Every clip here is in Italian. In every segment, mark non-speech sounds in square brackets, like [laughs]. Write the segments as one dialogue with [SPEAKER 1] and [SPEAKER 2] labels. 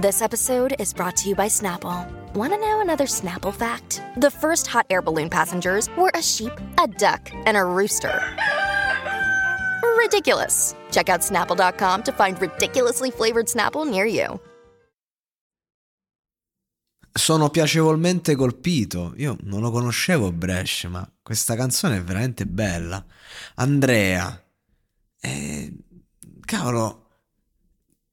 [SPEAKER 1] This episode is brought to you by Snapple. Want to know another Snapple fact? The first hot air balloon passengers were a sheep, a duck, and a rooster. Ridiculous. Check out snapple.com to find ridiculously flavored Snapple near you.
[SPEAKER 2] Sono piacevolmente colpito. Io non lo conoscevo Bresh, ma questa canzone è veramente bella. Andrea. Eh, cavolo,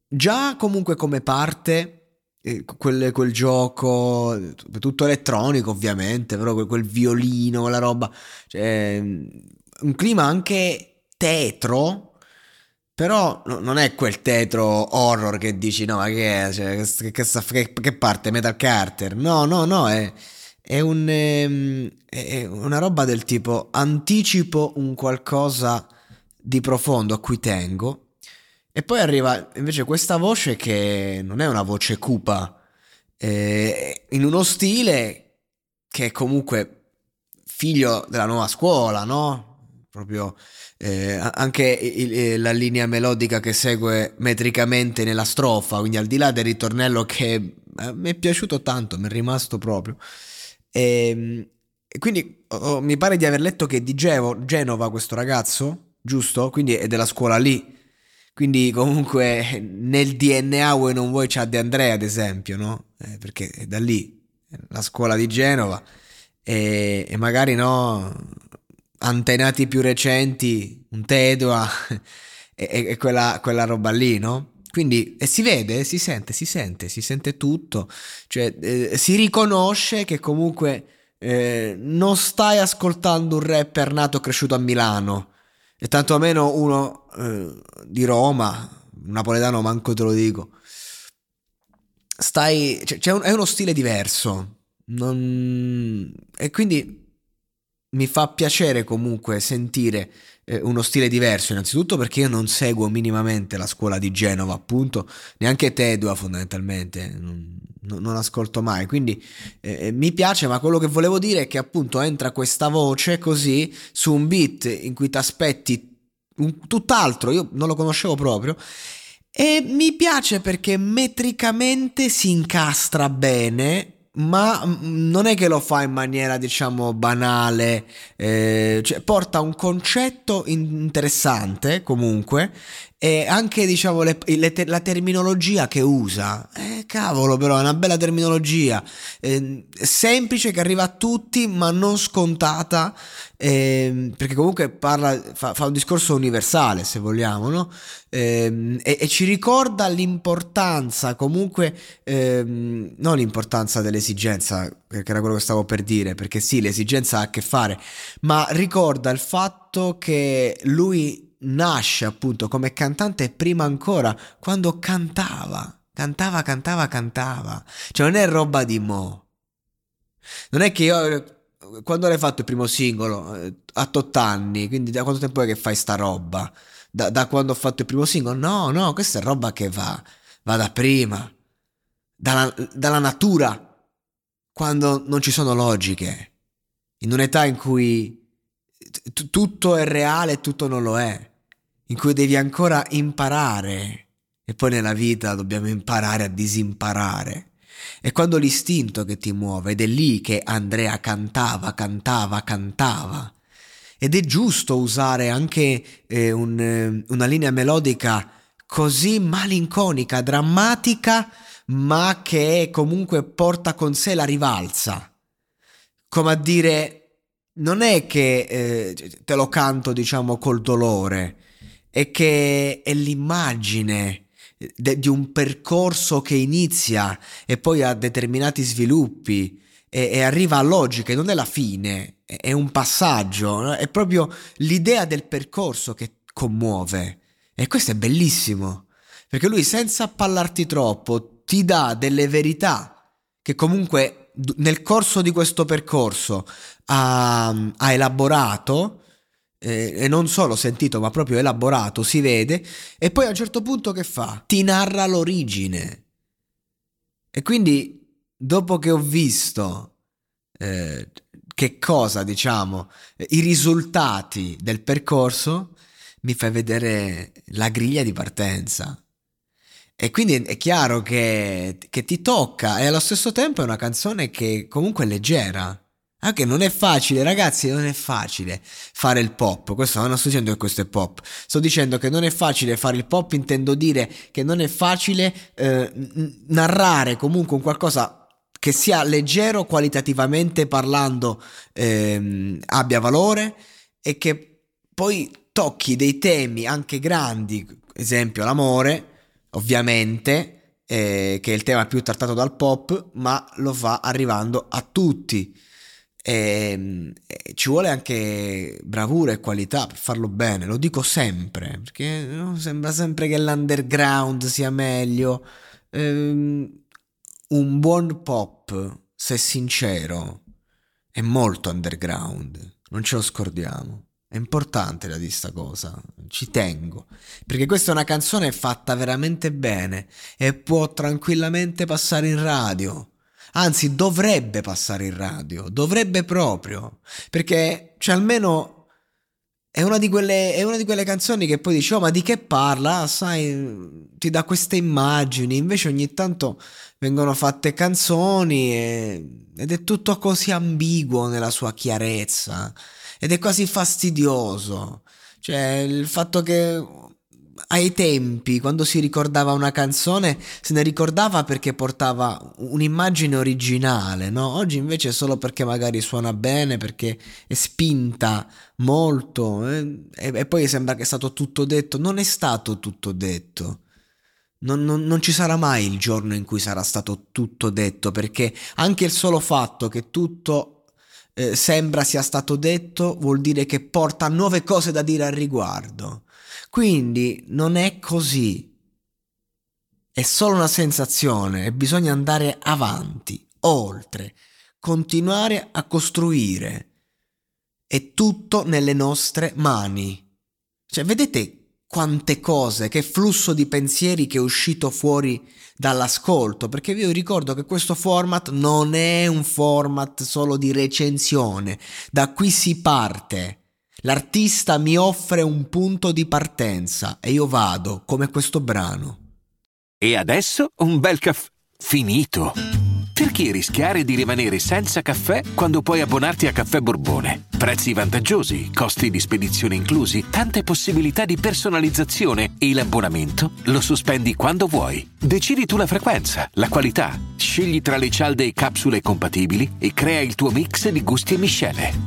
[SPEAKER 2] già comunque come parte eh, quel, quel, gioco tutto elettronico ovviamente però quel, quel violino quella roba cioè, un clima anche tetro però no, non è quel tetro horror che dici no ma che è? Cioè, che, che, che, parte? Metal Carter? No no no è, è, un, ehm, è una roba del tipo anticipo un qualcosa di profondo a cui tengo e poi arriva invece questa voce che non è una voce cupa, eh, in uno stile che è comunque figlio della nuova scuola, no? Proprio eh, anche il, eh, la linea melodica che segue metricamente nella strofa, quindi al di là del ritornello che eh, mi è piaciuto tanto, mi è rimasto proprio. E, ehm, e quindi oh, mi pare di aver letto che di Genova questo ragazzo, giusto? Quindi è della scuola lì. Quindi comunque nel DNA vuoi non vuoi c'ha De Andrea ad esempio, no? Eh, perché è da lì, la scuola di Genova e, e magari no, antenati più recenti, un Tedua [laughs] e, e quella, quella, roba lì, no? Quindi e si vede, si sente, si sente, si sente tutto, cioè eh, si riconosce che comunque eh, non stai ascoltando un rapper nato e cresciuto a Milano e tanto meno uno eh, di Roma, napoletano manco te lo dico. Stai, cioè, un, è uno stile diverso. Non, e quindi mi fa piacere comunque sentire eh, uno stile diverso, innanzitutto perché io non seguo minimamente la scuola di Genova, appunto, neanche Tedua fondamentalmente, non, non ascolto mai, quindi eh, eh, mi piace, ma quello che volevo dire è che appunto entra questa voce così su un beat in cui ti aspetti tutt'altro, io non lo conoscevo proprio. E mi piace perché metricamente si incastra bene ma non è che lo fa in maniera diciamo banale, eh, cioè porta un concetto interessante comunque e anche diciamo le, le, la terminologia che usa, eh, cavolo però è una bella terminologia, eh, semplice che arriva a tutti ma non scontata eh, perché comunque parla, fa, fa, un discorso universale se vogliamo no? Ehm, e, e, ci ricorda l'importanza comunque ehm, non l'importanza dell'esigenza che era quello che stavo per dire perché sì l'esigenza ha a che fare ma ricorda il fatto che lui nasce appunto come cantante prima ancora quando cantava, cantava, cantava, cantava. Cioè non è roba di mo. Non è che io quando l'hai fatto il primo singolo eh, a 8 anni, quindi da quanto tempo è che fai sta roba? Da, da, quando ho fatto il primo singolo? No, no, questa è roba che va, va da prima, dalla, dalla natura, quando non ci sono logiche, in un'età in cui t- tutto è reale e tutto non lo è, in cui devi ancora imparare e poi nella vita dobbiamo imparare a disimparare. È quando l'istinto che ti muove ed è lì che Andrea cantava, cantava, cantava. Ed è giusto usare anche eh, un, una linea melodica così malinconica, drammatica, ma che comunque porta con sé la rivalsa. Come a dire, non è che eh, te lo canto, diciamo, col dolore, è che è l'immagine de- di un percorso che inizia e poi ha determinati sviluppi e, e arriva a logiche, non è la fine, è, un passaggio, è proprio l'idea del percorso che commuove. E questo è bellissimo, perché lui senza parlarti troppo ti dà delle verità che comunque nel corso di questo percorso ha, ha elaborato eh, e non solo sentito ma proprio elaborato, si vede, e poi a un certo punto che fa? Ti narra l'origine. E quindi dopo che ho visto eh, che cosa, diciamo, i risultati del percorso, mi fai vedere la griglia di partenza. E quindi è chiaro che, che ti tocca e allo stesso tempo è una canzone che comunque è leggera. Anche non è facile, ragazzi, non è facile fare il pop. Questo non sto dicendo che questo è pop. Sto dicendo che non è facile fare il pop, intendo dire che non è facile eh, narrare comunque un qualcosa che sia leggero qualitativamente parlando, ehm, abbia valore e che poi tocchi dei temi anche grandi, esempio l'amore, ovviamente, eh, che è il tema più trattato dal pop, ma lo fa arrivando a tutti e, ehm, e ci vuole anche bravura e qualità per farlo bene, lo dico sempre, perché no, sembra sempre che l'underground sia meglio. Ehm, un buon pop, se sincero, è molto underground, non ce lo scordiamo. È importante da dire sta cosa, ci tengo, perché questa è una canzone fatta veramente bene e può tranquillamente passare in radio Anzi, dovrebbe passare in radio, dovrebbe proprio, perché cioè, almeno è una, quelle, è una di quelle, canzoni che poi dici, oh, ma di che parla? Ah, sai, ti dà queste immagini. Invece ogni tanto vengono fatte canzoni e, ed è tutto così ambiguo nella sua chiarezza. Ed è quasi fastidioso. Cioè, il fatto che ai tempi, quando si ricordava una canzone, se ne ricordava perché portava un'immagine originale, no? Oggi invece è solo perché magari suona bene, perché è spinta molto eh? e, e, poi sembra che è stato tutto detto. Non è stato tutto detto. Non, non, non ci sarà mai il giorno in cui sarà stato tutto detto, perché anche il solo fatto che tutto eh, sembra sia stato detto vuol dire che porta nuove cose da dire al riguardo. Quindi non è così. È solo una sensazione e bisogna andare avanti, oltre, continuare a costruire. È tutto nelle nostre mani. Cioè, vedete quante cose, che flusso di pensieri che è uscito fuori dall'ascolto, perché vi ricordo che questo format non è un format solo di recensione, da qui si parte. L'artista mi offre un punto di partenza e io vado, come questo brano.
[SPEAKER 3] E adesso un bel caffè finito. Perché rischiare di rimanere senza caffè quando puoi abbonarti a Caffè Borbone? Prezzi vantaggiosi, costi di spedizione inclusi, tante possibilità di personalizzazione e l'abbonamento lo sospendi quando vuoi. Decidi tu la frequenza, la qualità, scegli tra le cialde e capsule compatibili e crea il tuo mix di gusti e miscele.